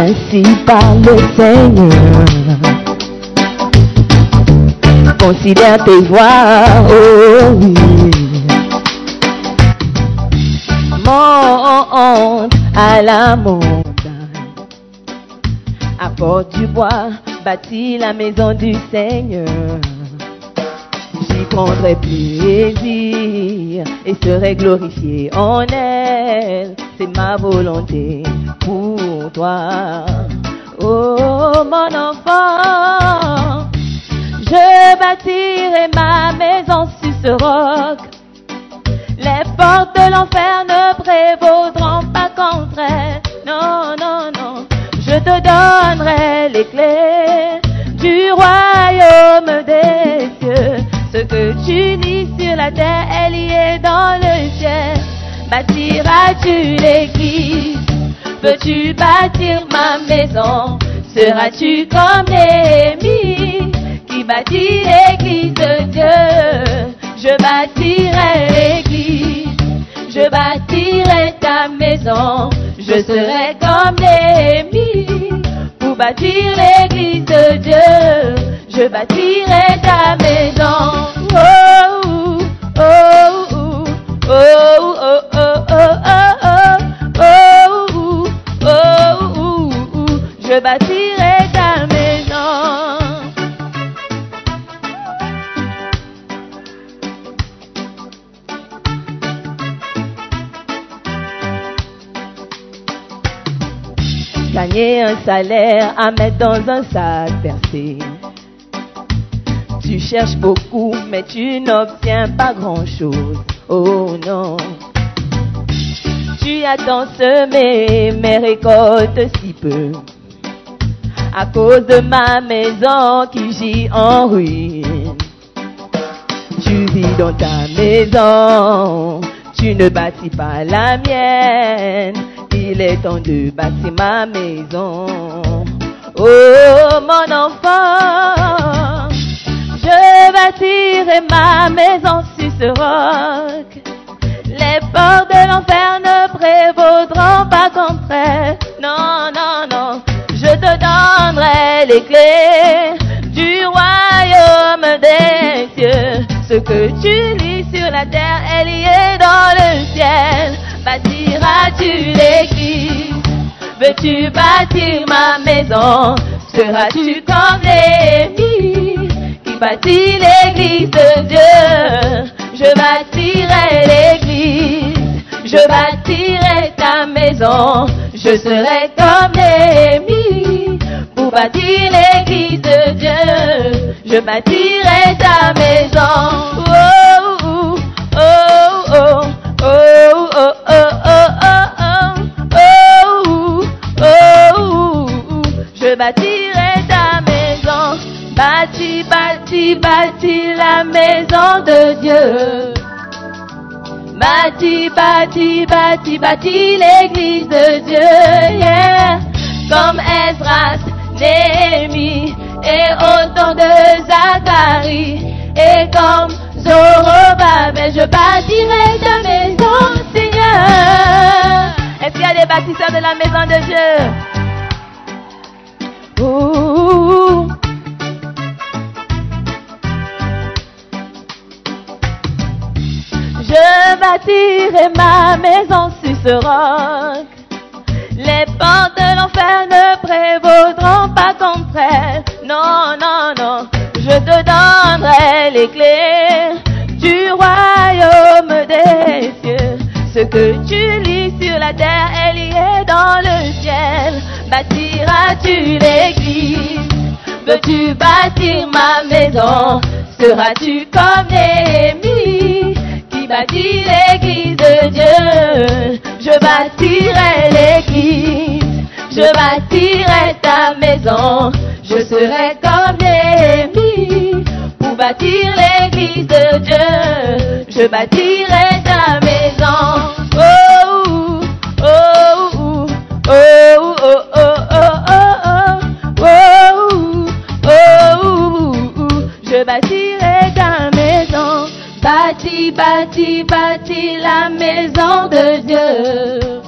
Ainsi parle le Seigneur. Considère tes voies, oh oui. À la montagne. Apporte du bois, bâtis la maison du Seigneur. J'y prendrai plaisir et serai glorifié en elle. C'est ma volonté pour toi. Oh mon enfant, je bâtirai ma maison sur ce roc. Les portes de l'enfer ne prévaudront pas contre elle. Non, non, non. Je te donnerai les clés du des que tu lis sur la terre est lié dans le ciel. Bâtiras-tu l'église? Veux-tu bâtir ma maison? Seras-tu comme Néhémie qui bâtit l'église de Dieu? Je bâtirai l'église, je bâtirai ta maison. Je serai comme Néhémie pour bâtir l'église de Dieu. Je bâtirai ta maison. Je bâtirai ta maison. Gagner un salaire à mettre dans un sac percé. Tu cherches beaucoup, mais tu n'obtiens pas grand-chose. Oh non. Tu as tant semé, mais récoltes si peu. À cause de ma maison qui gît en ruine. Tu vis dans ta maison, tu ne bâtis pas la mienne. Il est temps de bâtir ma maison. Oh mon enfant, je bâtirai ma maison Les portes de l'enfer ne prévaudront pas contre elle. Non, non, non. Je te donnerai les clés du royaume des cieux. Ce que tu lis sur la terre est lié dans le ciel. Bâtiras-tu l'église? Veux-tu bâtir ma maison? Seras-tu comme Lévi qui bâtit l'église de Dieu? Je bâtirai l'église, je bâtirai ta maison, je serai comme Néhémie pour bâtir l'église de Dieu. Je bâtirai ta maison. oh, oh, oh, oh, oh, oh, oh, oh. oh. je bâtirai ta maison bâti la maison de Dieu? Bâti, bâti, bâti, bâti l'église de Dieu. Comme Esdras, Néhémie et autant de Zacharie. Et comme Zorobabel, je bâtirai ta maison, Seigneur. Est-ce qu'il y a des bâtisseurs de la maison de Dieu? Ouh. Je bâtirai ma maison sur ce roc. Les portes de l'enfer ne prévaudront pas contre elle. Non, non, non. Je te donnerai les clés du royaume des cieux. Ce que tu lis sur la terre est lié dans le ciel. Bâtiras-tu l'église? Veux-tu bâtir ma maison? Seras-tu comme Néhémie? Qui bâtit l'église de Dieu Je bâtirai l'église, je bâtirai ta maison. Je serai comme Néhémie pour bâtir l'église de Dieu. Je bâtirai ta maison. Bâti, bâti, la maison de Dieu.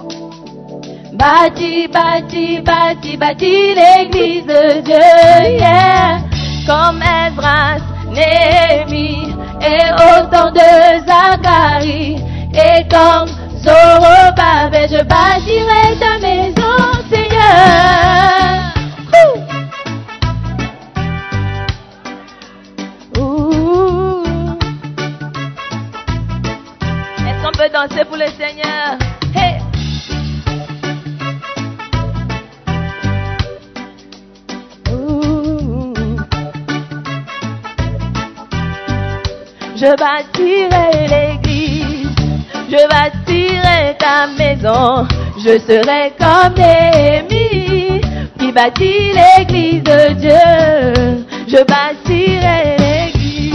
Bâti, bâti, bâti, bâti l'église de Dieu, yeah. Comme Esdras, Néhémie, et autant de Zacharie, et comme Zorobabel, je bâtirai ta maison, Seigneur. Peut danser pour le Seigneur? Hey! Je bâtirai l'église, je bâtirai ta maison, je serai comme Néhémie qui bâtit l'église de Dieu. Je bâtirai l'église,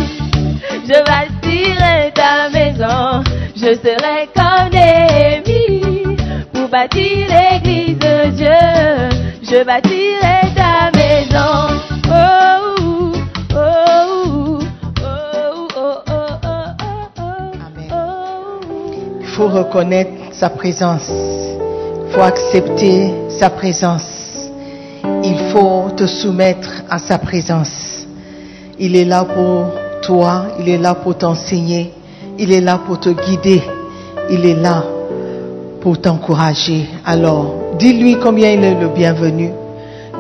je bâtirai ta maison, je serai comme Néhémie pour bâtir l'église de Dieu. Je bâtirai ta maison. Oh, oh, oh, oh, oh, oh, oh, oh, Amen. oh. Il faut reconnaître sa présence. Il faut accepter sa présence. Il faut te soumettre à sa présence. Il est là pour toi. Il est là pour t'enseigner. Il est là pour te guider. Il est là pour t'encourager. Alors, dis-lui combien il est le bienvenu.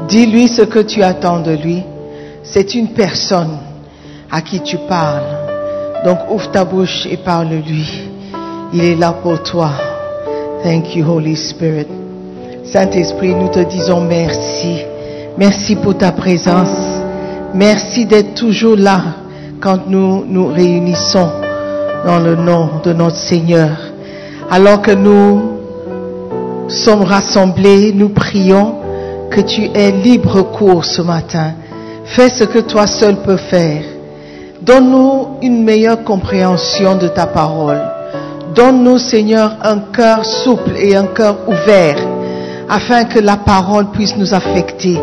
Dis-lui ce que tu attends de lui. C'est une personne à qui tu parles. Donc ouvre ta bouche et parle-lui. Il est là pour toi. Thank you, Holy Spirit. Saint-Esprit, nous te disons merci. Merci pour ta présence. Merci d'être toujours là quand nous nous réunissons dans le nom de notre Seigneur. Alors que nous sommes rassemblés, nous prions que tu aies libre cours ce matin. Fais ce que toi seul peux faire. Donne-nous une meilleure compréhension de ta parole. Donne-nous, Seigneur, un cœur souple et un cœur ouvert, afin que la parole puisse nous affecter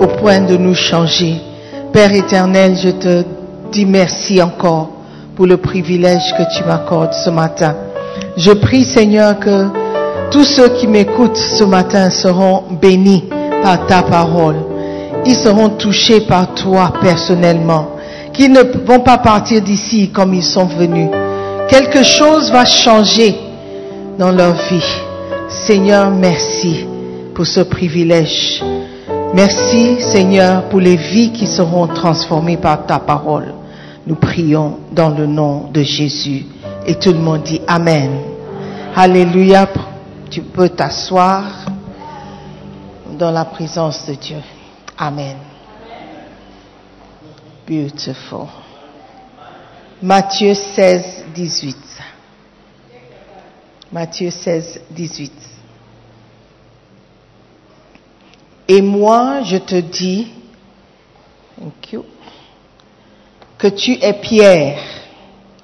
au point de nous changer. Père éternel, je te dis merci encore pour le privilège que tu m'accordes ce matin. Je prie, Seigneur, que tous ceux qui m'écoutent ce matin seront bénis par ta parole. Ils seront touchés par toi personnellement. Qu'ils ne vont pas partir d'ici comme ils sont venus. Quelque chose va changer dans leur vie. Seigneur, merci pour ce privilège. Merci, Seigneur, pour les vies qui seront transformées par ta parole. Nous prions dans le nom de Jésus. Et tout le monde dit Amen. Alléluia. Tu peux t'asseoir dans la présence de Dieu. Amen. Beautiful. Matthieu 16, 18. Matthieu 16, 18. Et moi, je te dis, thank you, que tu es pierre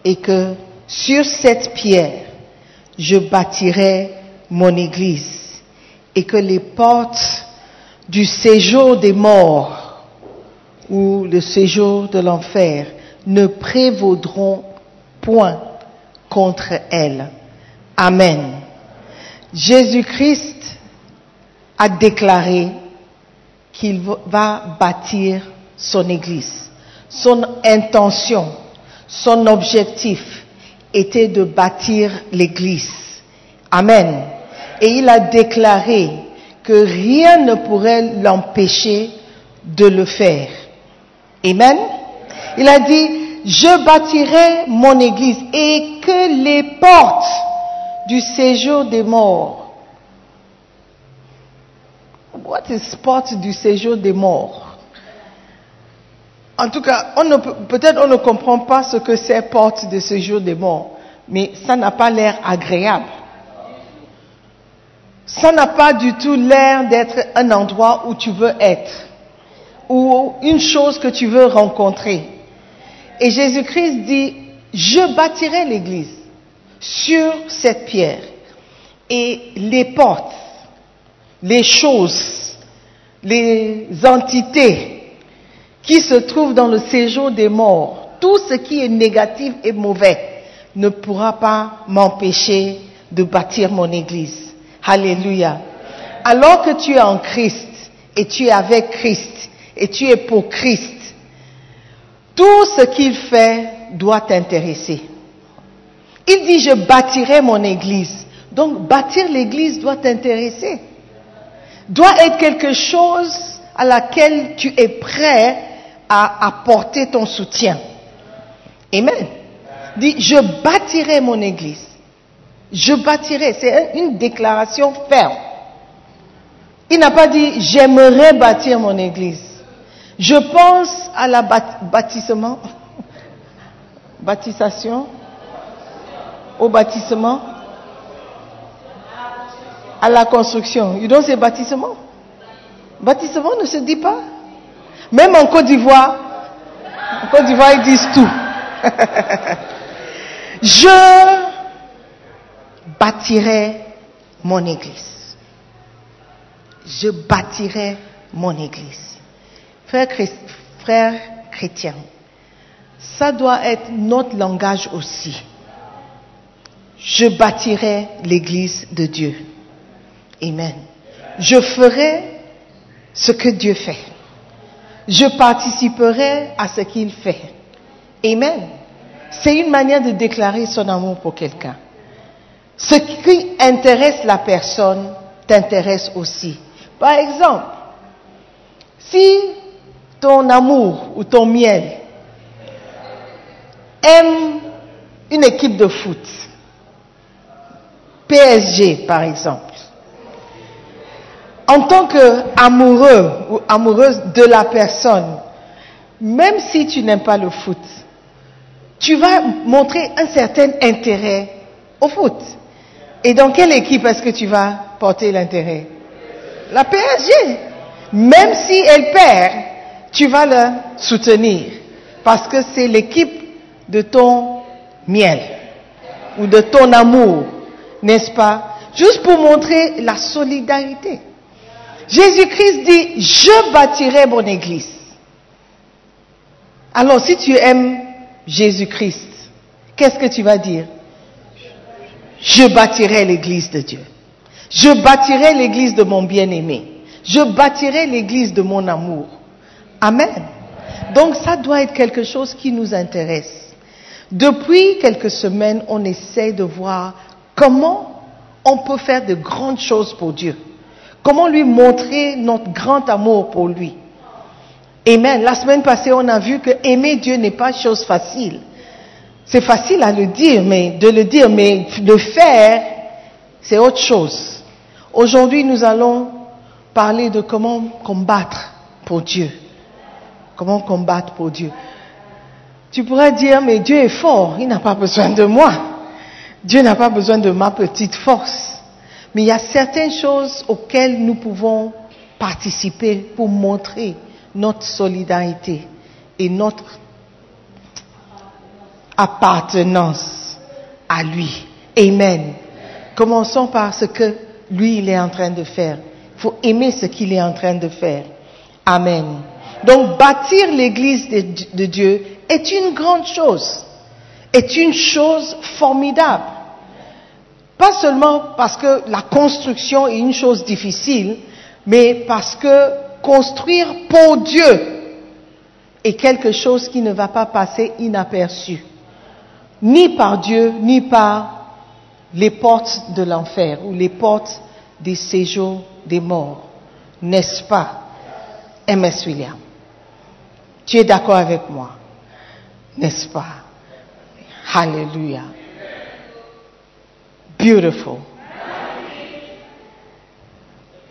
et que sur cette pierre, je bâtirai mon église et que les portes du séjour des morts ou le séjour de l'enfer ne prévaudront point contre elle. Amen. Jésus-Christ a déclaré qu'il va bâtir son Église. Son intention, son objectif était de bâtir l'église. Amen. Et il a déclaré que rien ne pourrait l'empêcher de le faire. Amen. Il a dit, je bâtirai mon église et que les portes du séjour des morts. What is porte du séjour des morts? En tout cas, peut-être on ne comprend pas ce que c'est porte de séjour des morts, mais ça n'a pas l'air agréable. Ça n'a pas du tout l'air d'être un endroit où tu veux être, ou une chose que tu veux rencontrer. Et Jésus-Christ dit, je bâtirai l'église sur cette pierre. Et les portes, les choses, les entités qui se trouvent dans le séjour des morts, tout ce qui est négatif et mauvais ne pourra pas m'empêcher de bâtir mon église. Alléluia. Alors que tu es en Christ et tu es avec Christ et tu es pour Christ, tout ce qu'il fait doit t'intéresser. Il dit, je bâtirai mon église. Donc, bâtir l'église doit t'intéresser. Doit être quelque chose à laquelle tu es prêt à apporter ton soutien. Amen. Dit, je bâtirai mon église. Je bâtirai. C'est un- une déclaration ferme. Il n'a pas dit, j'aimerais bâtir mon église. Je pense à la bât- bâtissement, bâtissation, au bâtissement, à la construction. You don't say bâtissement? Bâtissement ne se dit pas. Même en Côte d'Ivoire, en Côte d'Ivoire, ils disent tout. Je bâtirai mon église. Je bâtirai mon église. Frères frères chrétiens, ça doit être notre langage aussi. Je bâtirai l'église de Dieu. Amen. Je ferai ce que Dieu fait. Je participerai à ce qu'il fait. Amen. C'est une manière de déclarer son amour pour quelqu'un. Ce qui intéresse la personne t'intéresse aussi. Par exemple, si ton amour ou ton miel aime une équipe de foot, PSG par exemple, en tant qu'amoureux ou amoureuse de la personne, même si tu n'aimes pas le foot, tu vas montrer un certain intérêt au foot. Et dans quelle équipe est-ce que tu vas porter l'intérêt? La PSG. Même si elle perd, tu vas la soutenir. Parce que c'est l'équipe de ton miel ou de ton amour, n'est-ce pas? Juste pour montrer la solidarité. Jésus-Christ dit, je bâtirai mon église. Alors si tu aimes Jésus-Christ, qu'est-ce que tu vas dire? Je bâtirai l'église de Dieu. Je bâtirai l'église de mon bien-aimé. Je bâtirai l'église de mon amour. Amen. Donc ça doit être quelque chose qui nous intéresse. Depuis quelques semaines, on essaie de voir comment on peut faire de grandes choses pour Dieu. Comment lui montrer notre grand amour pour lui? Amen. La semaine passée, on a vu que aimer Dieu n'est pas chose facile. C'est facile à le dire, mais de le dire, mais de faire, c'est autre chose. Aujourd'hui, nous allons parler de comment combattre pour Dieu. Comment combattre pour Dieu. Tu pourrais dire, mais Dieu est fort, il n'a pas besoin de moi. Dieu n'a pas besoin de ma petite force. Mais il y a certaines choses auxquelles nous pouvons participer pour montrer notre solidarité et notre appartenance à lui. Amen. Commençons par ce que lui, il est en train de faire. Il faut aimer ce qu'il est en train de faire. Amen. Donc, bâtir l'église de, de Dieu est une grande chose, est une chose formidable. Pas seulement parce que la construction est une chose difficile, mais parce que construire pour Dieu est quelque chose qui ne va pas passer inaperçu. ni par Dieu, ni par les portes de l'enfer ou les portes des séjours des morts. N'est-ce pas, MS William? Tu es d'accord avec moi? N'est-ce pas? Hallelujah. Beautiful.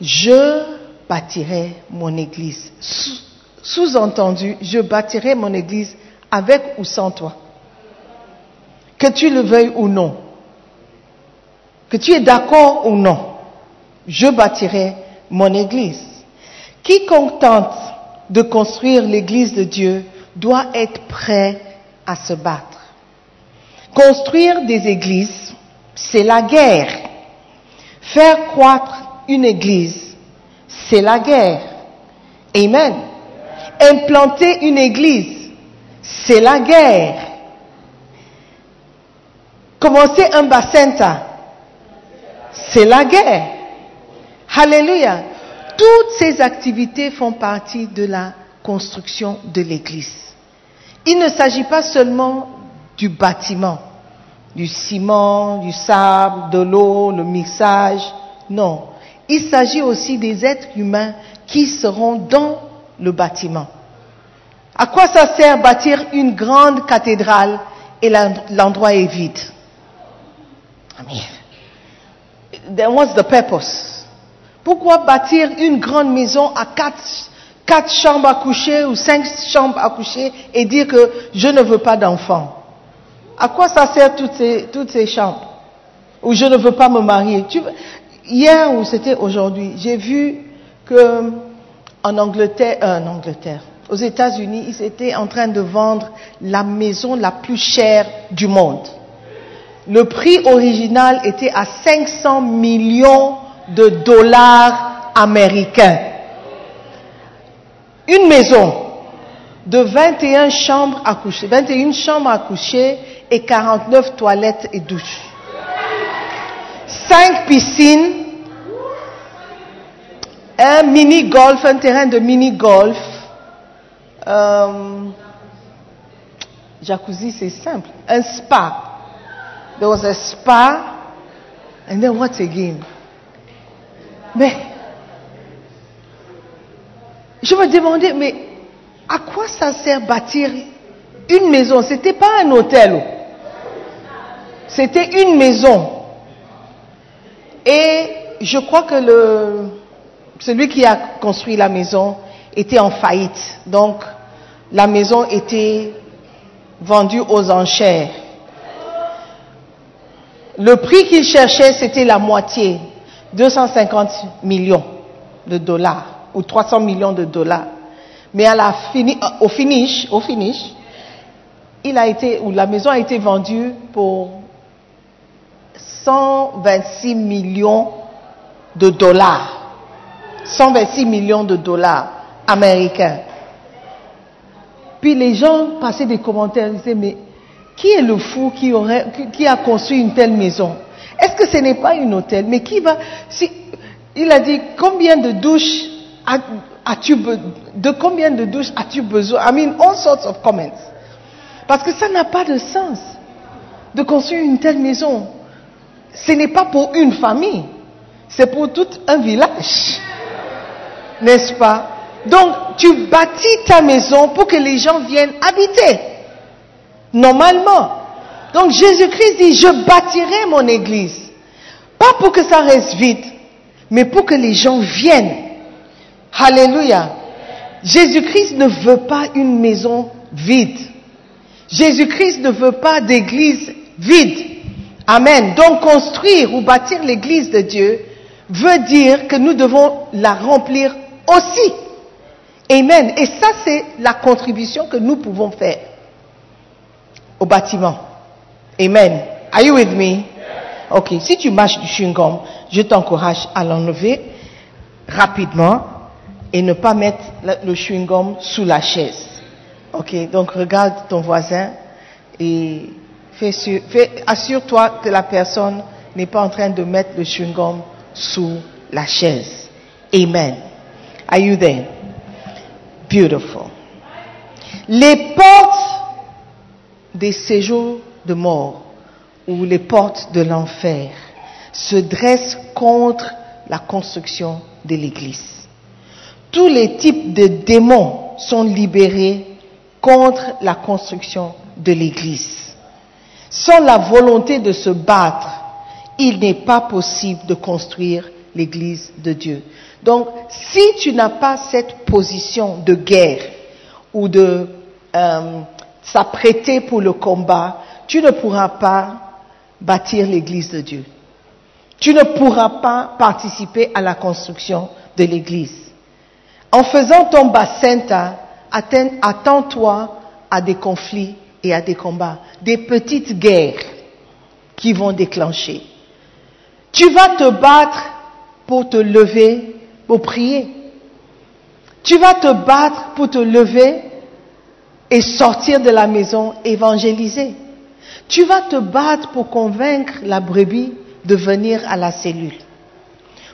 Je bâtirai mon église. Sous- Sous-entendu, je bâtirai mon église avec ou sans toi. Que tu le veuilles ou non. Que tu es d'accord ou non. Je bâtirai mon église. Quiconque tente de construire l'église de Dieu doit être prêt à se battre. Construire des églises, c'est la guerre. Faire croître une église, c'est la guerre. Amen. Implanter une église, c'est la guerre. Commencer un bassin, c'est la guerre. Alléluia. Toutes ces activités font partie de la construction de l'église. Il ne s'agit pas seulement du bâtiment, du ciment, du sable, de l'eau, le mixage. Non. Il s'agit aussi des êtres humains qui seront dans le bâtiment. À quoi ça sert bâtir une grande cathédrale et l'en- l'endroit est vide? What's the purpose? Pourquoi bâtir une grande maison à quatre, quatre chambres à coucher ou cinq chambres à coucher et dire que je ne veux pas d'enfants? À quoi ça sert toutes ces, toutes ces chambres? Ou je ne veux pas me marier? Hier ou c'était aujourd'hui, j'ai vu que en Angleterre, euh, en Angleterre, aux États-Unis, ils étaient en train de vendre la maison la plus chère du monde. Le prix original était à 500 millions de dollars américains. Une maison de 21 chambres à coucher, 21 chambres à coucher et 49 toilettes et douches. 5 piscines, un mini-golf, un terrain de mini-golf, euh, jacuzzi c'est simple, un spa. There was a spa, and then what again? Mais, je me demandais, mais à quoi ça sert bâtir une maison? C'était pas un hôtel. C'était une maison. Et je crois que celui qui a construit la maison était en faillite. Donc, la maison était vendue aux enchères. Le prix qu'il cherchait, c'était la moitié, 250 millions de dollars ou 300 millions de dollars. Mais à la fini, au finish, au finish, il a été, ou la maison a été vendue pour 126 millions de dollars. 126 millions de dollars américains. Puis les gens passaient des commentaires, ils disaient, mais qui est le fou qui, aurait, qui, a construit une telle maison? Est-ce que ce n'est pas une hôtel? Mais qui va... Si, il a dit, combien de douches as- as-tu de combien de douches as-tu besoin? I mean, all sorts of comments. Parce que ça n'a pas de sens de construire une telle maison. Ce n'est pas pour une famille, c'est pour tout un village. N'est-ce pas? Donc, tu bâtis ta maison pour que les gens viennent habiter. Normalement. Donc, Jésus-Christ dit, je bâtirai mon église. Pas pour que ça reste vide, mais pour que les gens viennent. Alléluia. Jésus-Christ ne veut pas une maison vide. Jésus-Christ ne veut pas d'église vide. Amen. Donc construire ou bâtir l'église de Dieu veut dire que nous devons la remplir aussi. Amen. Et ça, c'est la contribution que nous pouvons faire au bâtiment. Amen. Are you with me? Ok. Si tu mâches du chewing-gum, je t'encourage à l'enlever rapidement et ne pas mettre le chewing-gum sous la chaise. Ok, donc regarde ton voisin et assure-toi que la personne n'est pas en train de mettre le chewing-gum sous la chaise. Amen. Are you there? Beautiful. Les portes des séjours de mort ou les portes de l'enfer se dressent contre la construction de l'Église. Tous les types de démons sont libérés contre la construction de l'Église. Sans la volonté de se battre, il n'est pas possible de construire l'Église de Dieu. Donc, si tu n'as pas cette position de guerre ou de euh, s'apprêter pour le combat, tu ne pourras pas bâtir l'Église de Dieu. Tu ne pourras pas participer à la construction de l'Église. En faisant ton bassin, attends-toi à des conflits et à des combats, des petites guerres qui vont déclencher. Tu vas te battre pour te lever, pour prier. Tu vas te battre pour te lever et sortir de la maison évangéliser. Tu vas te battre pour convaincre la brebis de venir à la cellule.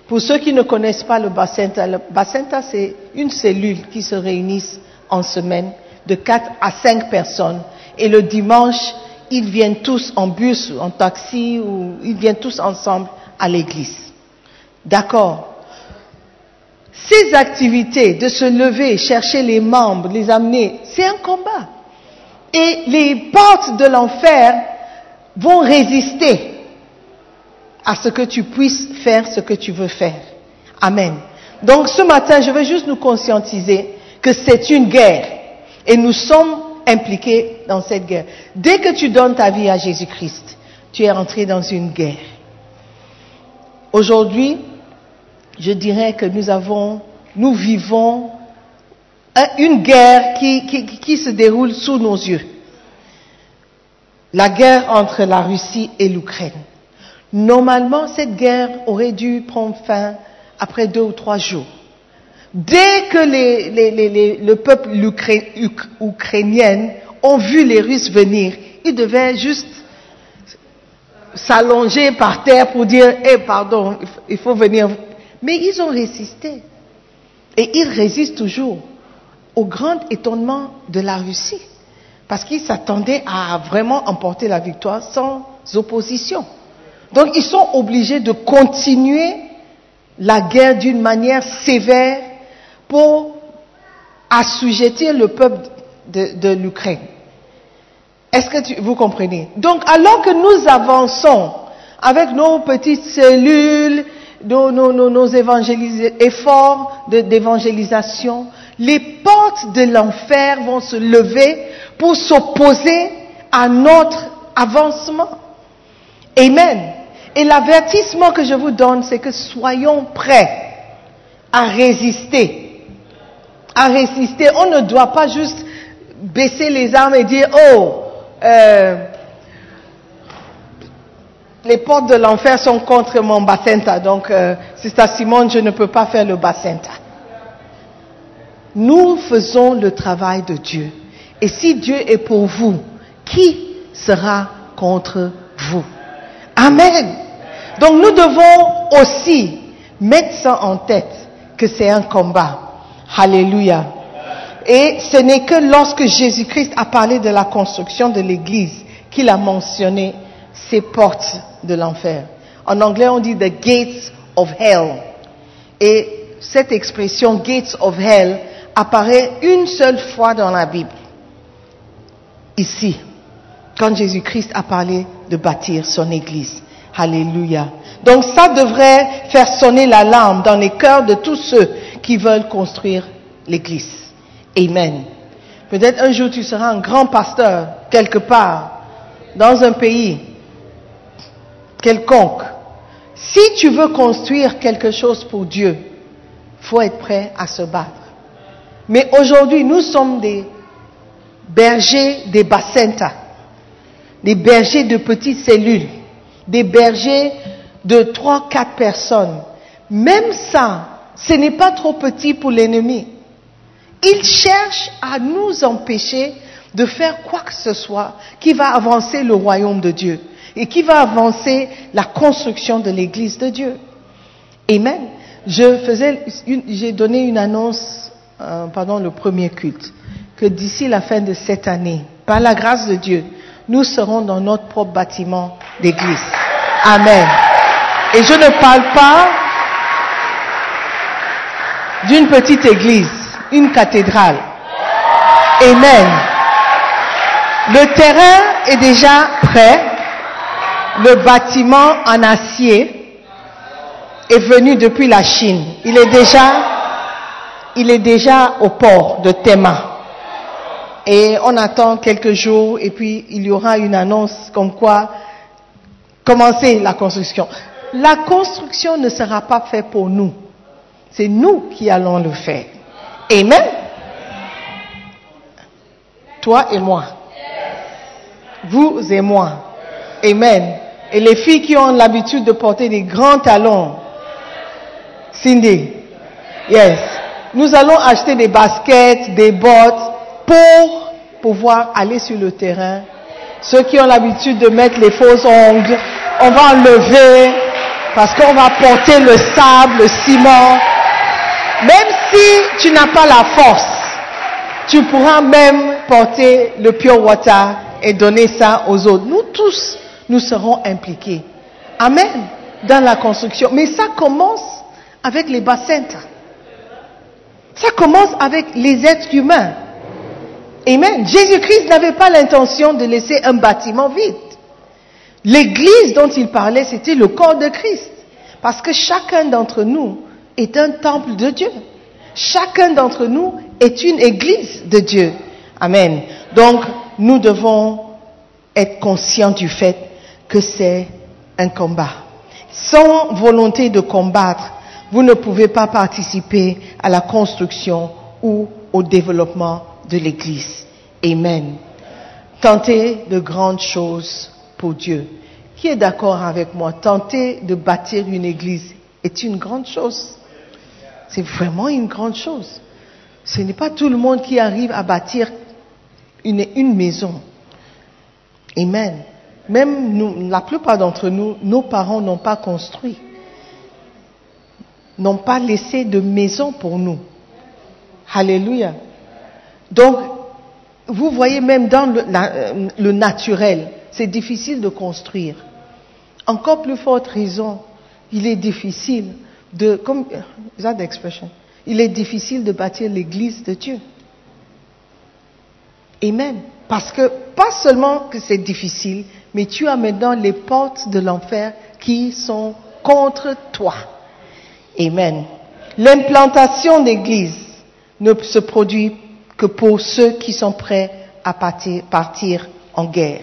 Pour ceux qui ne connaissent pas le Bacenta, le Bacenta c'est une cellule qui se réunit en semaine de 4 à 5 personnes. Et le dimanche, ils viennent tous en bus ou en taxi ou ils viennent tous ensemble à l'église. D'accord Ces activités de se lever, chercher les membres, les amener, c'est un combat. Et les portes de l'enfer vont résister à ce que tu puisses faire ce que tu veux faire. Amen. Donc ce matin, je veux juste nous conscientiser que c'est une guerre et nous sommes impliqués dans cette guerre. Dès que tu donnes ta vie à Jésus-Christ, tu es entré dans une guerre. Aujourd'hui, je dirais que nous avons, nous vivons une guerre qui, se déroule sous nos yeux. La guerre entre la Russie et l'Ukraine. Normalement, cette guerre aurait dû prendre fin après deux ou trois jours. Dès que le peuple ukrainien ont vu les Russes venir, ils devaient juste s'allonger par terre pour dire, eh pardon, il faut venir. Mais ils ont résisté. Et ils résistent toujours au grand étonnement de la Russie. Parce qu'ils s'attendaient à vraiment emporter la victoire sans opposition. Donc ils sont obligés de continuer la guerre d'une manière sévère pour assujettir le peuple de, l'Ukraine. Est-ce que vous comprenez? Donc alors que nous avançons avec nos petites cellules, nos, efforts d'évangélisation, les portes de l'enfer vont se lever pour s'opposer à notre avancement. Amen. Et l'avertissement que je vous donne, c'est que soyons prêts à résister. À résister. On ne doit pas juste baisser les armes et dire, oh, euh, les portes de l'enfer sont contre mon basenta, donc euh, Sister Simone, je ne peux pas faire le basenta. Nous faisons le travail de Dieu. Et si Dieu est pour vous, qui sera contre vous? Amen. Donc nous devons aussi mettre ça en tête, que c'est un combat. Alléluia. Et ce n'est que lorsque Jésus-Christ a parlé de la construction de l'Église qu'il a mentionné ces portes de l'enfer. En anglais, on dit the gates of hell. Et cette expression gates of hell apparaît une seule fois dans la Bible. Ici, quand Jésus-Christ a parlé de bâtir son Église. Alléluia. Donc ça devrait faire sonner l'alarme dans les cœurs de tous ceux qui veulent construire l'Église. Amen. Peut-être un jour tu seras un grand pasteur quelque part, dans un pays quelconque. Si tu veux construire quelque chose pour Dieu, faut être prêt à se battre. Mais aujourd'hui, nous sommes des bergers des bacentas, des bergers de petites cellules des bergers de trois, quatre personnes. Même ça, ce n'est pas trop petit pour l'ennemi. Il cherche à nous empêcher de faire quoi que ce soit qui va avancer le royaume de Dieu et qui va avancer la construction de l'église de Dieu. Amen. Je faisais, j'ai donné une annonce euh, pendant le premier culte que d'ici la fin de cette année, par la grâce de Dieu, nous serons dans notre propre bâtiment d'église. Amen. Et je ne parle pas d'une petite église, une cathédrale. Amen. Le terrain est déjà prêt. Le bâtiment en acier est venu depuis la Chine. Il est déjà, il est déjà au port de Tema. Et on attend quelques jours et puis il y aura une annonce comme quoi commencer la construction. La construction ne sera pas faite pour nous. C'est nous qui allons le faire. Amen. Toi et moi. Vous et moi. Amen. Et les filles qui ont l'habitude de porter des grands talons. Cindy. Yes. Nous allons acheter des baskets, des bottes pour pouvoir aller sur le terrain. Ceux qui ont l'habitude de mettre les faux ongles, on va enlever parce qu'on va porter le sable, le ciment. Même si tu n'as pas la force, tu pourras même porter le pure water et donner ça aux autres. Nous tous, nous serons impliqués. Amen. Dans la construction. Mais ça commence avec les bassins. Ça commence avec les êtres humains. Amen. Jésus-Christ n'avait pas l'intention de laisser un bâtiment vide. L'église dont il parlait, c'était le corps de Christ. Parce que chacun d'entre nous est un temple de Dieu. Chacun d'entre nous est une église de Dieu. Amen. Donc, nous devons être conscients du fait que c'est un combat. Sans volonté de combattre, vous ne pouvez pas participer à la construction ou au développement de l'Église. Amen. Tentez de grandes choses pour Dieu. Qui est d'accord avec moi? Tenter de bâtir une Église est une grande chose. C'est vraiment une grande chose. Ce n'est pas tout le monde qui arrive à bâtir une, maison. Amen. Même la plupart d'entre nous, nos parents n'ont pas construit, n'ont pas laissé de maison pour nous. Alléluia. Donc, vous voyez même dans le, euh, le naturel, c'est difficile de construire. Encore plus forte raison, il est difficile de, comme, is that the expression? Il est difficile de bâtir l'église de Dieu. Amen. Parce que pas seulement que c'est difficile, mais tu as maintenant les portes de l'enfer qui sont contre toi. Amen. L'implantation d'église ne se produit que pour ceux qui sont prêts à partir, partir en guerre.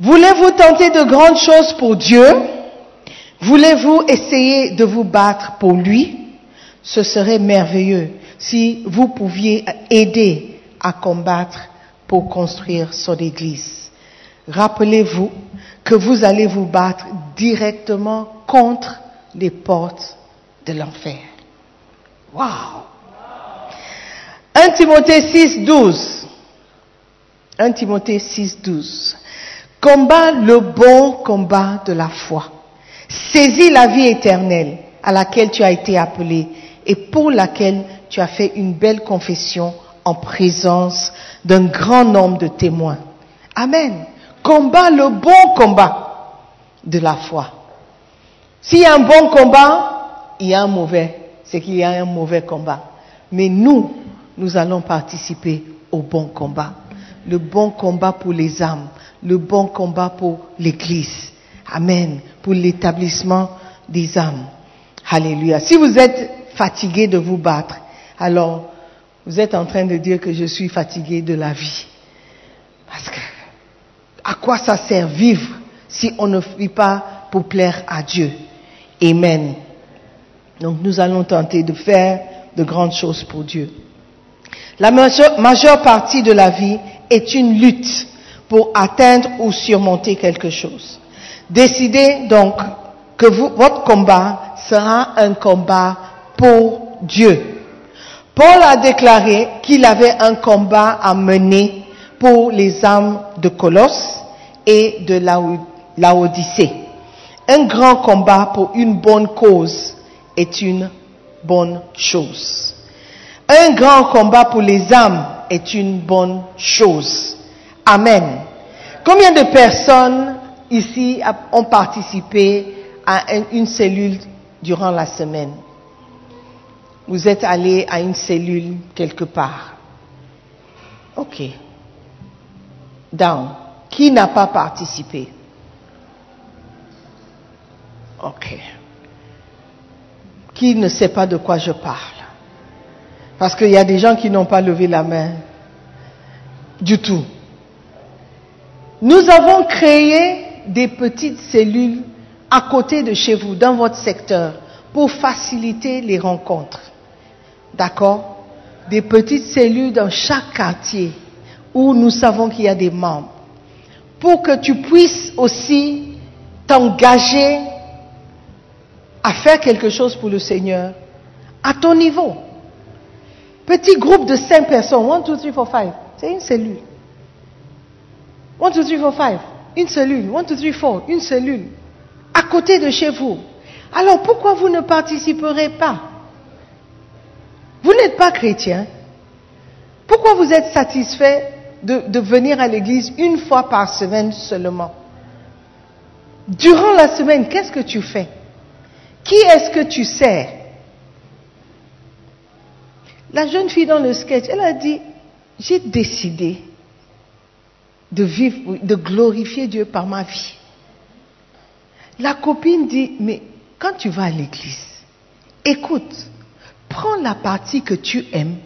Voulez-vous tenter de grandes choses pour Dieu? Voulez-vous essayer de vous battre pour lui? Ce serait merveilleux si vous pouviez aider à combattre pour construire son Église. Rappelez-vous que vous allez vous battre directement contre les portes de l'enfer. Wow 1 Timothée 6, 12. 1 Timothée 6, 12. Combat le bon combat de la foi. Saisis la vie éternelle à laquelle tu as été appelé et pour laquelle tu as fait une belle confession en présence d'un grand nombre de témoins. Amen. Combat le bon combat de la foi. S'il y a un bon combat, il y a un mauvais. C'est qu'il y a un mauvais combat. Mais nous, nous allons participer au bon combat. Le bon combat pour les âmes. Le bon combat pour l'Église. Amen. Pour l'établissement des âmes. Alléluia. Si vous êtes fatigué de vous battre, alors vous êtes en train de dire que je suis fatigué de la vie. Parce que à quoi ça sert vivre si on ne vit pas pour plaire à Dieu? Amen. Donc nous allons tenter de faire de grandes choses pour Dieu. La majeure, partie de la vie est une lutte pour atteindre ou surmonter quelque chose. Décidez donc que votre combat sera un combat pour Dieu. Paul a déclaré qu'il avait un combat à mener pour les âmes de Colosse et de Lao- Laodicée. Un grand combat pour une bonne cause est une bonne chose. Un grand combat pour les âmes est une bonne chose. Amen. Combien de personnes ici ont participé à un- une cellule durant la semaine Vous êtes allé à une cellule quelque part. Ok. Down. Qui n'a pas participé? Ok. Qui ne sait pas de quoi je parle? Parce qu'il y a des gens qui n'ont pas levé la main du tout. Nous avons créé des petites cellules à côté de chez vous, dans votre secteur, pour faciliter les rencontres. D'accord? Des petites cellules dans chaque quartier où nous savons qu'il y a des membres. Pour que tu puisses aussi t'engager à faire quelque chose pour le Seigneur à ton niveau. Petit groupe de cinq personnes, 1, 2, 3, 4, 5, c'est une cellule. 1, 2, 3, 4, 5, une cellule. 1, 2, 3, 4, une cellule. À côté de chez vous. Alors pourquoi vous ne participerez pas? Vous n'êtes pas chrétien. Pourquoi vous êtes satisfait de, de venir à l'église une fois par semaine seulement? Durant la semaine, qu'est-ce que tu fais? Qui est-ce que tu sers? La jeune fille dans le sketch, elle a dit, j'ai décidé de vivre, de glorifier Dieu par ma vie. La copine dit, mais quand tu vas à l'église, écoute, prends la partie que tu aimes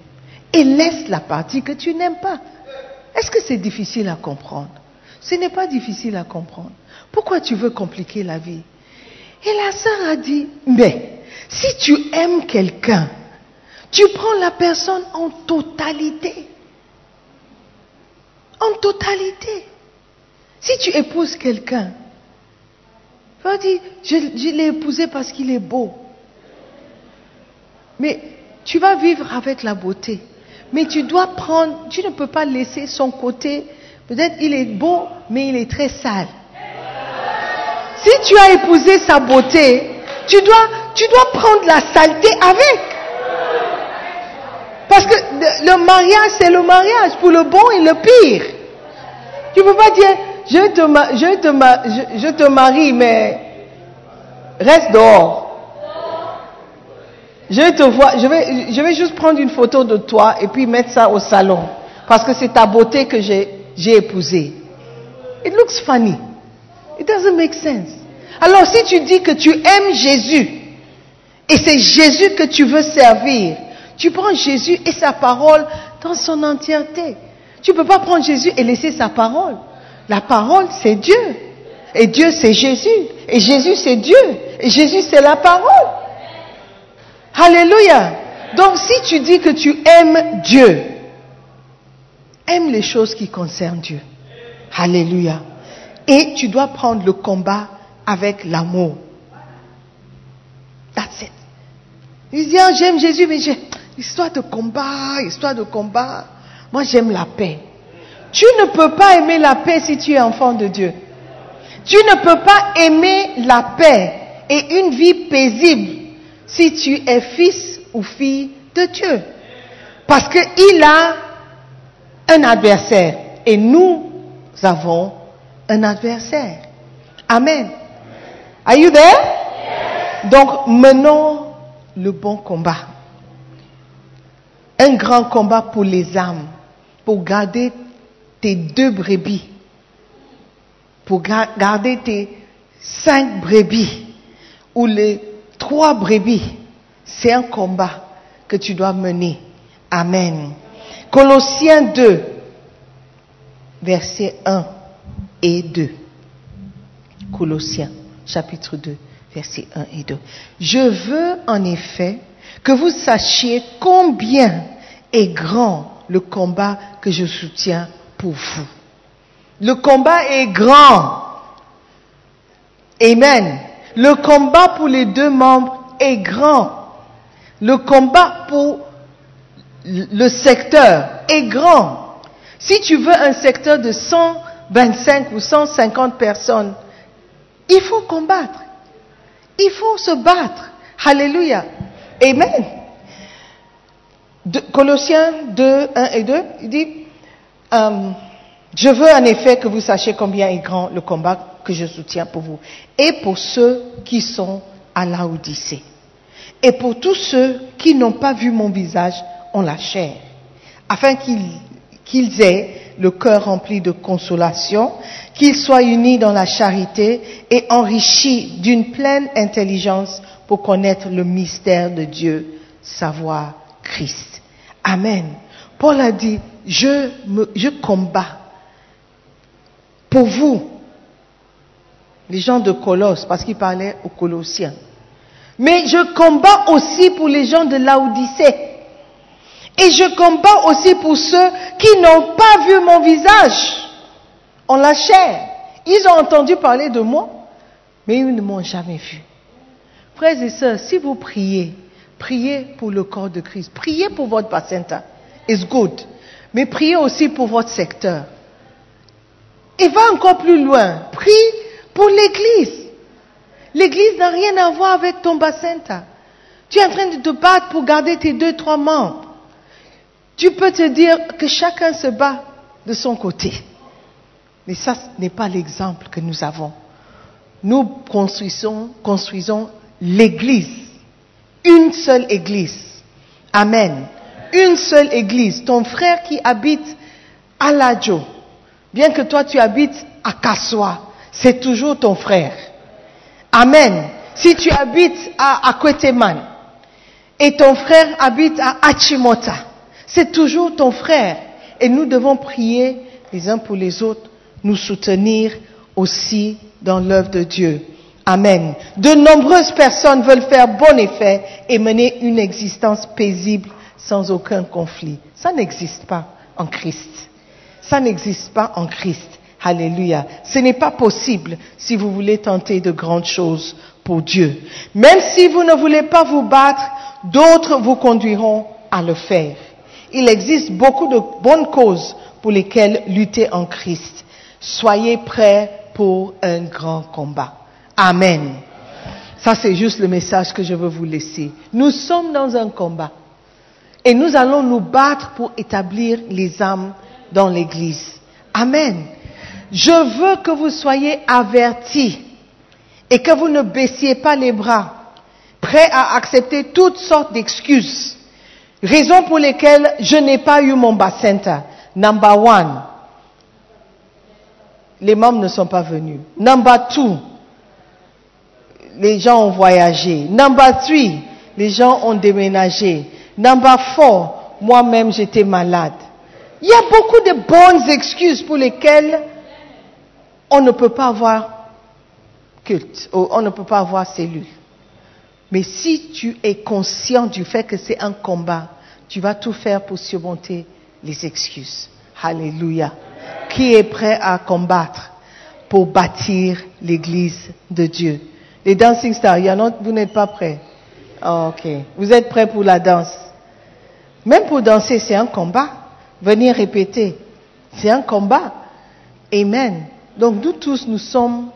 et laisse la partie que tu n'aimes pas. Est-ce que c'est difficile à comprendre? Ce n'est pas difficile à comprendre. Pourquoi tu veux compliquer la vie? Et la sœur a dit, mais si tu aimes quelqu'un, tu prends la personne en totalité. En totalité. Si tu épouses quelqu'un, tu vas dire, je, l'ai épousé parce qu'il est beau. Mais tu vas vivre avec la beauté. Mais tu dois prendre, tu ne peux pas laisser son côté. Peut-être il est beau, mais il est très sale. Si tu as épousé sa beauté, tu dois, tu dois prendre la saleté avec. Parce que le, mariage, c'est le mariage pour le bon et le pire. Tu ne peux pas dire, je te, je, te je, te marie, mais reste dehors. Je te vois, je vais, je vais juste prendre une photo de toi et puis mettre ça au salon. Parce que c'est ta beauté que j'ai épousée. It looks funny. It doesn't make sense. Alors si tu dis que tu aimes Jésus et c'est Jésus que tu veux servir, tu prends Jésus et sa parole dans son entièreté. Tu ne peux pas prendre Jésus et laisser sa parole. La parole, c'est Dieu. Et Dieu, c'est Jésus. Et Jésus, c'est Dieu. Et Jésus, c'est la parole. Alléluia. Donc si tu dis que tu aimes Dieu, aime les choses qui concernent Dieu. Alléluia. Et tu dois prendre le combat avec l'amour. That's it. Il dit, ah, j'aime Jésus, mais j'ai histoire de combat, histoire de combat. Moi, j'aime la paix. Tu ne peux pas aimer la paix si tu es enfant de Dieu. Tu ne peux pas aimer la paix et une vie paisible si tu es fils ou fille de Dieu. Parce qu'il a un adversaire et nous avons un adversaire. Amen. Are you there? Donc menons le bon combat. Un grand combat pour les âmes, pour garder tes deux brebis, pour ga- garder tes cinq brebis ou les trois brebis. C'est un combat que tu dois mener. Amen. Colossiens 2, versets 1 et 2. Colossiens, chapitre 2, versets 1 et 2. Je veux en effet que vous sachiez combien est grand le combat que je soutiens pour vous. Le combat est grand. Amen. Le combat pour les deux membres est grand. Le combat pour le secteur est grand. Si tu veux un secteur de 125 ou 150 personnes, il faut combattre. Il faut se battre. Alléluia. Amen. De- Colossiens 2, 1 et 2, il dit, euh, Je veux en effet que vous sachiez combien est grand le combat que je soutiens pour vous et pour ceux qui sont à Laodicée et pour tous ceux qui n'ont pas vu mon visage en la chair, afin qu'ils aient le cœur rempli de consolation, qu'ils soient unis dans la charité et enrichis d'une pleine intelligence pour connaître le mystère de Dieu, savoir Christ. Amen. Paul a dit, je, me, combats pour vous, les gens de Colosse, parce qu'il parlait aux Colossiens. Mais je combats aussi pour les gens de Laodicée. Et je combats aussi pour ceux qui n'ont pas vu mon visage en la chair. Ils ont entendu parler de moi, mais ils ne m'ont jamais vu. Frères et sœurs, si vous priez, priez pour le corps de Christ. Priez pour votre placenta. It's good. Mais priez aussi pour votre secteur. Et va encore plus loin. Prie pour l'église. L'église n'a rien à voir avec ton placenta. Tu es en train de te battre pour garder tes deux, trois membres. Tu peux te dire que chacun se bat de son côté. Mais ça n'est pas l'exemple que nous avons. Nous construisons, construisons l'église. Une seule église. Amen. Une seule église. Ton frère qui habite à Ladjo, bien que toi tu habites à Kassoa, c'est toujours ton frère. Amen. Si tu habites à Akweteman et ton frère habite à Achimota, c'est toujours ton frère. Et nous devons prier les uns pour les autres, nous soutenir aussi dans l'œuvre de Dieu. Amen. De nombreuses personnes veulent faire bon effet et mener une existence paisible sans aucun conflit. Ça n'existe pas en Christ. Ça n'existe pas en Christ. Alléluia. Ce n'est pas possible si vous voulez tenter de grandes choses pour Dieu. Même si vous ne voulez pas vous battre, d'autres vous conduiront à le faire. Il existe beaucoup de bonnes causes pour lesquelles lutter en Christ. Soyez prêts pour un grand combat. Amen. Ça, c'est juste le message que je veux vous laisser. Nous sommes dans un combat. Et nous allons nous battre pour établir les âmes dans l'Église. Amen. Je veux que vous soyez avertis et que vous ne baissiez pas les bras, prêts à accepter toutes sortes d'excuses. Raison pour lesquelles je n'ai pas eu mon bacenta. Number one, les membres ne sont pas venus. Number two, les gens ont voyagé. Number three, les gens ont déménagé. Number four, moi-même j'étais malade. Il y a beaucoup de bonnes excuses pour lesquelles on ne peut pas avoir culte, on ne peut pas avoir cellule. Mais si tu es conscient du fait que c'est un combat, tu vas tout faire pour surmonter les excuses. Alléluia. Qui est prêt à combattre pour bâtir l'église de Dieu? Les dancing stars, il y en a, vous n'êtes pas prêts. Oh, ok. Vous êtes prêts pour la danse. Même pour danser, c'est un combat. Venir répéter, c'est un combat. Amen. Donc nous tous, nous sommes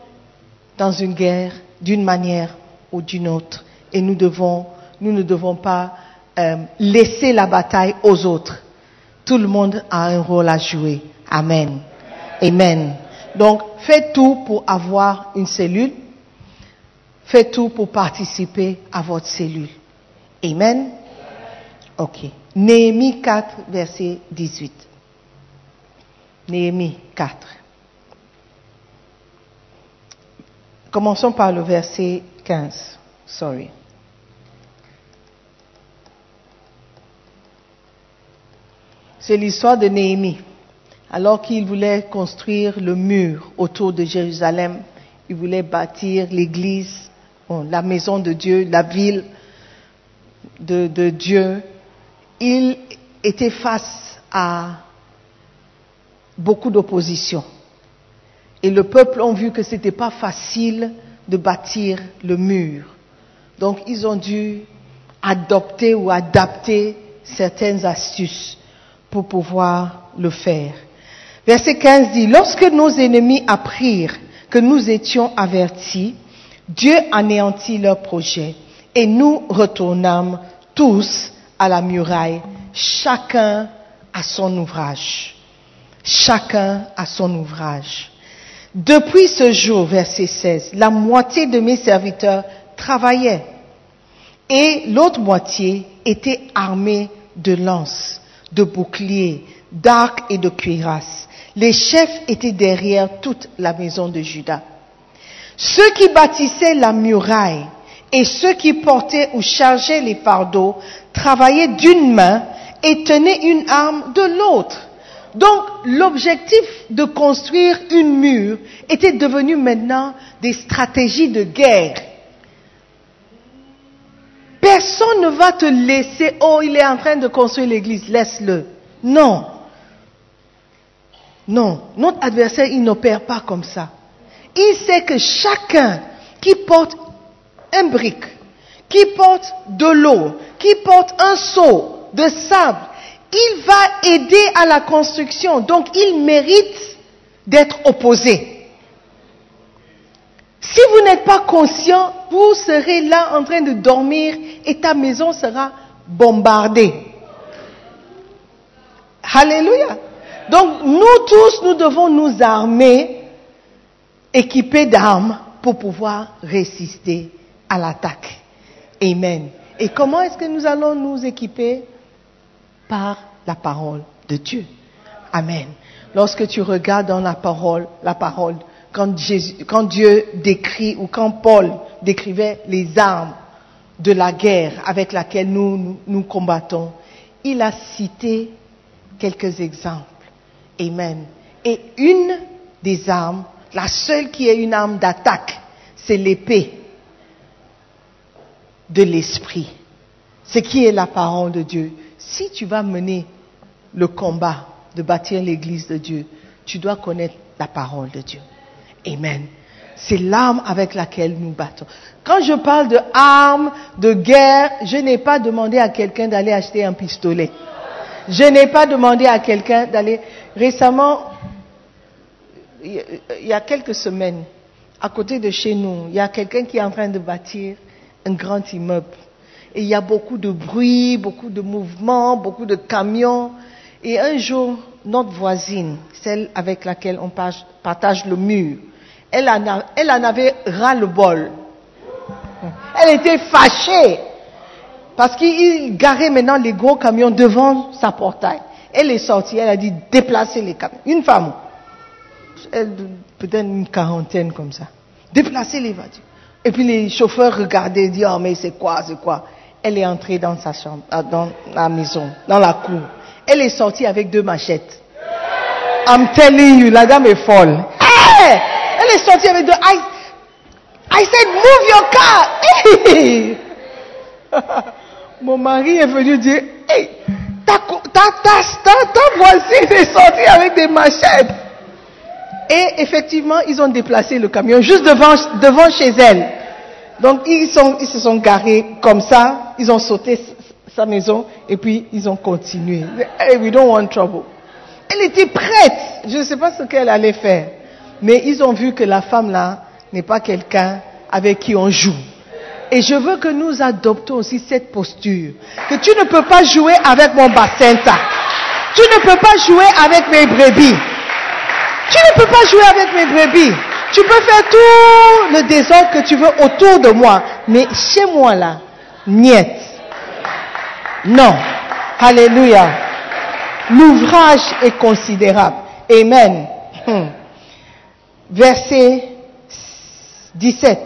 dans une guerre d'une manière ou d'une autre. Et nous ne devons pas euh, laisser la bataille aux autres. Tout le monde a un rôle à jouer. Amen. Amen. Donc faites tout pour avoir une cellule. Faites tout pour participer à votre cellule. Amen. Ok. Néhémie 4, verset 18. Néhémie 4. Commençons par le verset 15. Sorry. C'est l'histoire de Néhémie. Alors qu'il voulait construire le mur autour de Jérusalem, il voulait bâtir l'église, la maison de Dieu, la ville de, Dieu, il était face à beaucoup d'opposition. Et le peuple a vu que ce n'était pas facile de bâtir le mur. Donc ils ont dû adopter ou adapter certaines astuces pour pouvoir le faire. Verset 15 dit, lorsque nos ennemis apprirent que nous étions avertis, Dieu anéantit leur projet et nous retournâmes tous à la muraille, chacun à son ouvrage. chacun à son ouvrage. Depuis ce jour, verset 16, la moitié de mes serviteurs travaillaient et l'autre moitié était armée de lances, de boucliers, d'arcs et de cuirasses. Les chefs étaient derrière toute la maison de Judas. Ceux qui bâtissaient la muraille et ceux qui portaient ou chargeaient les fardeaux travaillaient d'une main et tenaient une arme de l'autre. Donc l'objectif de construire une mur était devenu maintenant des stratégies de guerre. Personne ne va te laisser, oh, il est en train de construire l'église, laisse-le. Non. Non, notre adversaire, il n'opère pas comme ça. Il sait que chacun qui porte un brick, qui porte de l'eau, qui porte un seau de sable, il va aider à la construction. Donc, il mérite d'être opposé. Si vous n'êtes pas conscient, vous serez là en train de dormir et ta maison sera bombardée. Alléluia. Donc nous tous, nous devons nous armer, équipés d'armes pour pouvoir résister à l'attaque. Amen. Et comment est-ce que nous allons nous équiper? Par la parole de Dieu. Amen. Lorsque tu regardes dans la parole, la parole, quand, Dieu décrit ou quand Paul décrivait les armes de la guerre avec laquelle nous, nous combattons, il a cité quelques exemples. Amen. Et une des armes, la seule qui est une arme d'attaque, c'est l'épée de l'esprit. Ce qui est la parole de Dieu. Si tu vas mener le combat de bâtir l'église de Dieu, tu dois connaître la parole de Dieu. Amen. C'est l'arme avec laquelle nous battons. Quand je parle de armes de guerre, je n'ai pas demandé à quelqu'un d'aller acheter un pistolet. Je n'ai pas demandé à quelqu'un d'aller. Récemment, il y a quelques semaines, à côté de chez nous, il y a quelqu'un qui est en train de bâtir un grand immeuble. Et il y a beaucoup de bruit, beaucoup de mouvements, beaucoup de camions. Et un jour, notre voisine, celle avec laquelle on partage le mur, elle en, avait ras le bol. Elle était fâchée parce qu'il garait maintenant les gros camions devant sa portail. Elle est sortie, elle a dit déplacer les camions. Une femme, peut-être une quarantaine comme ça. Déplacer les voitures. Et puis les chauffeurs regardaient, disaient, oh mais c'est quoi, c'est quoi? Elle est entrée dans sa chambre, ah, dans la maison, dans la cour. Elle est sortie avec deux machettes. I'm telling you, la dame est folle. Elle est sortie avec deux. I, said, move your car. Mon mari est venu dire, ta, ta, ta, ta voisine est sortie avec des machettes. Et effectivement, ils ont déplacé le camion juste devant, devant chez elle. Donc, ils, sont, ils se sont garés comme ça, ils ont sauté sa maison et puis ils ont continué. Hey, we don't want trouble. Elle était prête. Je ne sais pas ce qu'elle allait faire. Mais ils ont vu que la femme là n'est pas quelqu'un avec qui on joue. Et je veux que nous adoptons aussi cette posture. Que tu ne peux pas jouer avec mon bassin. Tu ne peux pas jouer avec mes brebis. Tu ne peux pas jouer avec mes brebis. Tu peux faire tout le désordre que tu veux autour de moi. Mais chez moi là, niet. Non. Alléluia. L'ouvrage est considérable. Amen. Hmm. Verset 17.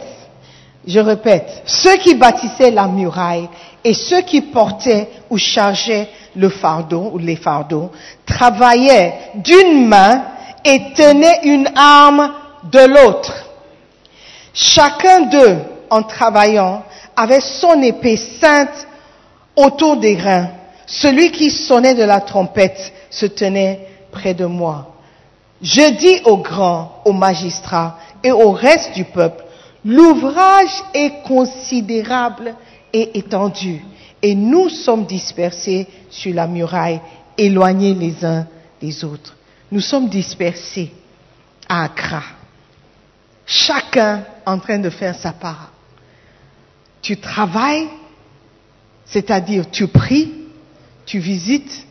Je répète. Ceux qui bâtissaient la muraille et ceux qui portaient ou chargeaient le fardeau ou les fardeaux travaillaient d'une main et tenaient une arme de l'autre. Chacun d'eux, en travaillant, avait son épée sainte autour des reins. Celui qui sonnait de la trompette se tenait près de moi. Je dis aux grands, aux magistrats et au reste du peuple, l'ouvrage est considérable et étendu, et nous sommes dispersés sur la muraille, éloignés les uns des autres. Nous sommes dispersés à Accra, chacun en train de faire sa part. Tu travailles, c'est-à-dire tu pries, tu visites,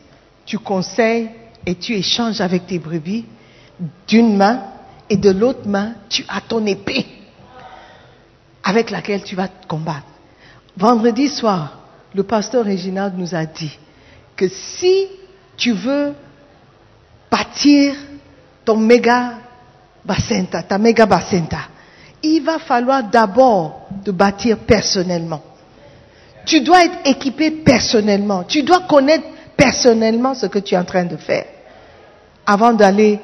tu conseilles et tu échanges avec tes brebis d'une main et de l'autre main, tu as ton épée avec laquelle tu vas te combattre. Vendredi soir, le pasteur Réginald nous a dit que si tu veux bâtir ton méga basenta, ta méga basenta, il va falloir d'abord te bâtir personnellement. Tu dois être équipé personnellement. Tu dois connaître personnellement ce que tu es en train de faire avant d'aller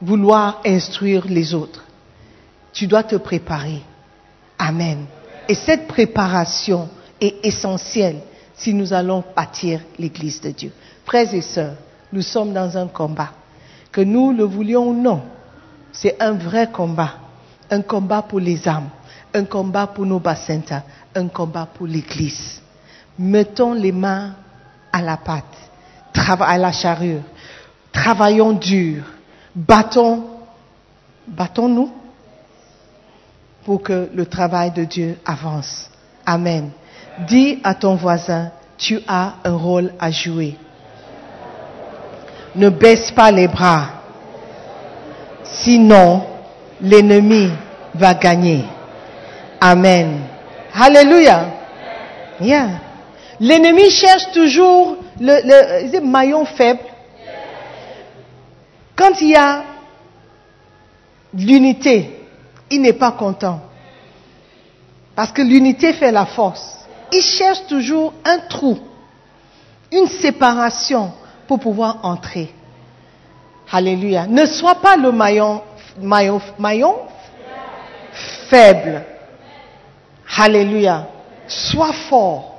vouloir instruire les autres. Tu dois te préparer. Amen. Et cette préparation est essentielle si nous allons bâtir l'Église de Dieu. Frères et sœurs, nous sommes dans un combat. Que nous le voulions ou non, c'est un vrai combat. Un combat pour les âmes, un combat pour nos bassins, un combat pour l'Église. Mettons les mains à la pâte, à la charrue. Travaillons dur. Battons, battons-nous pour que le travail de Dieu avance. Amen. Dis à ton voisin, tu as un rôle à jouer. Ne baisse pas les bras. Sinon, l'ennemi va gagner. Amen. Alléluia. Yeah. L'ennemi cherche toujours le, le maillon faible? Quand il y a l'unité, il n'est pas content. Parce que l'unité fait la force. Il cherche toujours un trou, une séparation pour pouvoir entrer. Alléluia. Ne sois pas le maillon, faible. Alléluia. Sois fort.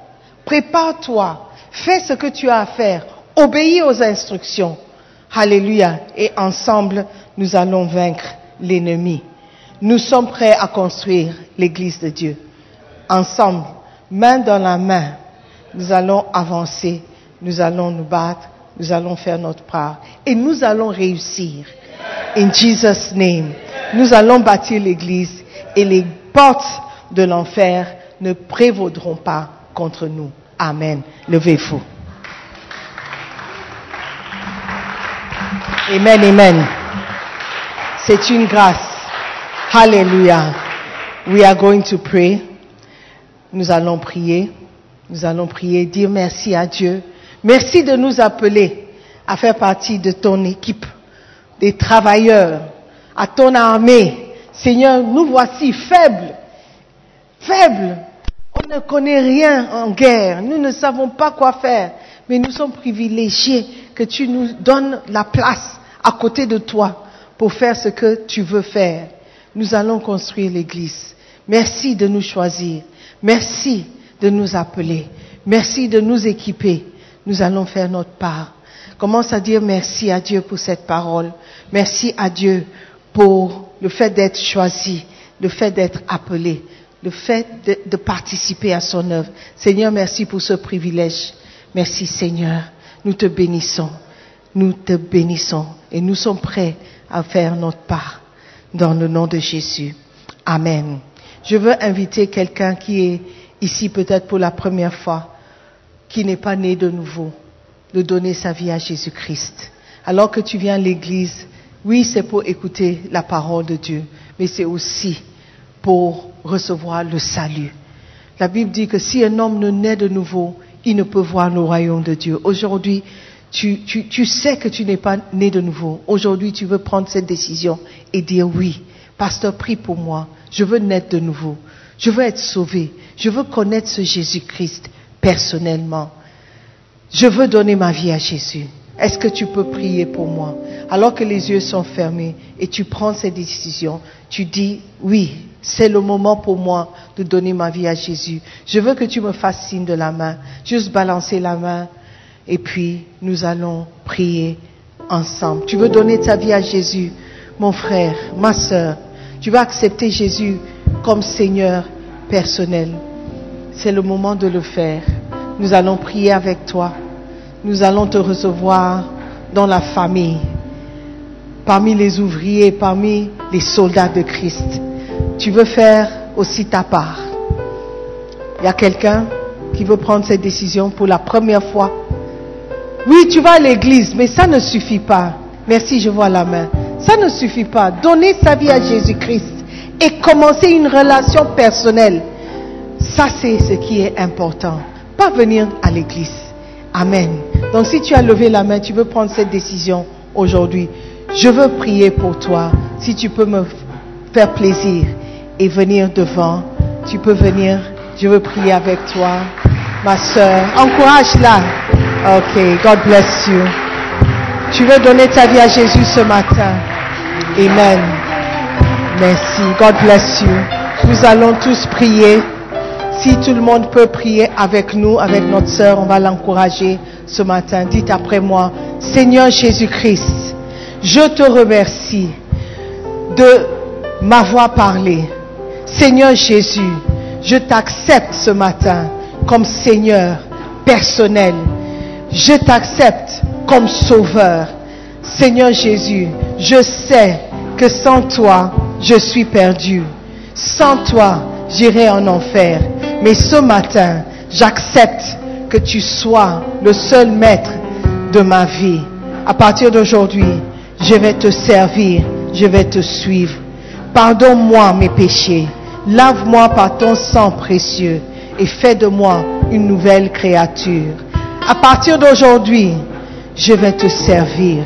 Prépare-toi. Fais ce que tu as à faire. Obéis aux instructions. Alléluia. Et ensemble, nous allons vaincre l'ennemi. Nous sommes prêts à construire l'église de Dieu. Ensemble, main dans la main, nous allons avancer. Nous allons nous battre. Nous allons faire notre part. Et nous allons réussir. In Jesus' name. Nous allons bâtir l'église et les portes de l'enfer ne prévaudront pas contre nous. Amen. Levez-vous. Amen, amen. C'est une grâce. Hallelujah. We are going to pray. Nous allons prier. Nous allons prier, dire merci à Dieu. Merci de nous appeler à faire partie de ton équipe, des travailleurs, à ton armée. Seigneur, nous voici faibles, faibles. On ne connaît rien en guerre. Nous ne savons pas quoi faire. Mais nous sommes privilégiés que tu nous donnes la place à côté de toi pour faire ce que tu veux faire. Nous allons construire l'église. Merci de nous choisir. Merci de nous appeler. Merci de nous équiper. Nous allons faire notre part. Commence à dire merci à Dieu pour cette parole. Merci à Dieu pour le fait d'être choisi, le fait d'être appelé, le fait de, participer à son œuvre. Seigneur, merci pour ce privilège. Merci Seigneur. Nous te bénissons. Nous te bénissons. Et nous sommes prêts à faire notre part. Dans le nom de Jésus. Amen. Je veux inviter quelqu'un qui est ici peut-être pour la première fois, qui n'est pas né de nouveau, de donner sa vie à Jésus-Christ. Alors que tu viens à l'église, oui, c'est pour écouter la parole de Dieu, mais c'est aussi pour recevoir le salut. La Bible dit que si un homme ne naît de nouveau, il ne peut voir le royaume de Dieu. Aujourd'hui, tu, tu, sais que tu n'es pas né de nouveau. Aujourd'hui, tu veux prendre cette décision et dire oui. Pasteur, prie pour moi. Je veux naître de nouveau. Je veux être sauvé. Je veux connaître ce Jésus-Christ personnellement. Je veux donner ma vie à Jésus. Est-ce que tu peux prier pour moi? Alors que les yeux sont fermés et tu prends cette décision, tu dis oui, c'est le moment pour moi de donner ma vie à Jésus. Je veux que tu me fasses signe de la main. Juste balancer la main et puis nous allons prier ensemble. Tu veux donner ta vie à Jésus, mon frère, ma sœur. Tu vas accepter Jésus comme Seigneur personnel. C'est le moment de le faire. Nous allons prier avec toi. Nous allons te recevoir dans la famille, parmi les ouvriers, parmi les soldats de Christ. Tu veux faire aussi ta part. Il y a quelqu'un qui veut prendre cette décision pour la première fois? Oui, tu vas à l'église, mais ça ne suffit pas. Merci, je vois la main. Ça ne suffit pas. Donner sa vie à Jésus-Christ et commencer une relation personnelle, ça c'est ce qui est important. Venir à l'église. Amen. Donc si tu as levé la main, tu veux prendre cette décision aujourd'hui. Je veux prier pour toi. Si tu peux me faire plaisir et venir devant, tu peux venir. Je veux prier avec toi, ma soeur. Encourage-la. Ok, God bless you. Tu veux donner ta vie à Jésus ce matin? Amen. Merci. God bless you. Nous allons tous prier. Si tout le monde peut prier avec nous, avec notre sœur, on va l'encourager ce matin. Dites après moi, Seigneur Jésus-Christ, je te remercie de m'avoir parlé. Seigneur Jésus, je t'accepte ce matin comme Seigneur personnel. Je t'accepte comme Sauveur. Seigneur Jésus, je sais que sans toi, je suis perdu. Sans toi, j'irai en enfer. Mais ce matin, j'accepte que tu sois le seul maître de ma vie. À partir d'aujourd'hui, je vais te servir, je vais te suivre. Pardonne-moi mes péchés. Lave-moi par ton sang précieux et fais de moi une nouvelle créature. À partir d'aujourd'hui, je vais te servir.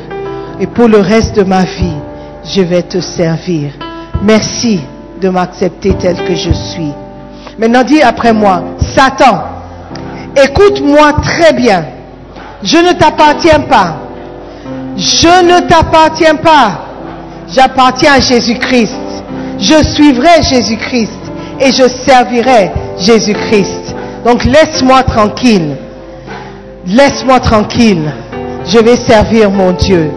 Et pour le reste de ma vie, je vais te servir. Merci de m'accepter tel que je suis. Maintenant, dis après moi, Satan, écoute-moi très bien. Je ne t'appartiens pas. Je ne t'appartiens pas. J'appartiens à Jésus-Christ. Je suivrai Jésus-Christ et je servirai Jésus-Christ. Donc laisse-moi tranquille. Laisse-moi tranquille. Je vais servir mon Dieu.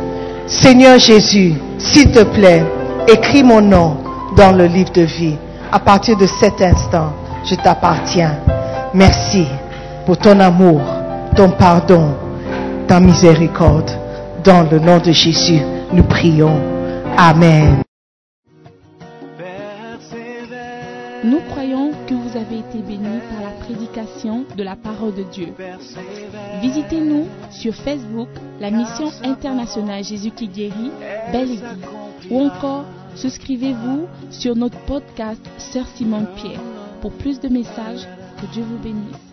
Seigneur Jésus, s'il te plaît, écris mon nom dans le livre de vie. À partir de cet instant, je t'appartiens. Merci pour ton amour, ton pardon, ta miséricorde. Dans le nom de Jésus, nous prions. Amen. Nous croyons que vous avez été bénis par la prédication de la parole de Dieu. Visitez-nous sur Facebook, la mission internationale Jésus qui guérit, Belle Église. Ou encore, souscrivez-vous sur notre podcast Sœur Simone Pierre. Pour plus de messages, que Dieu vous bénisse.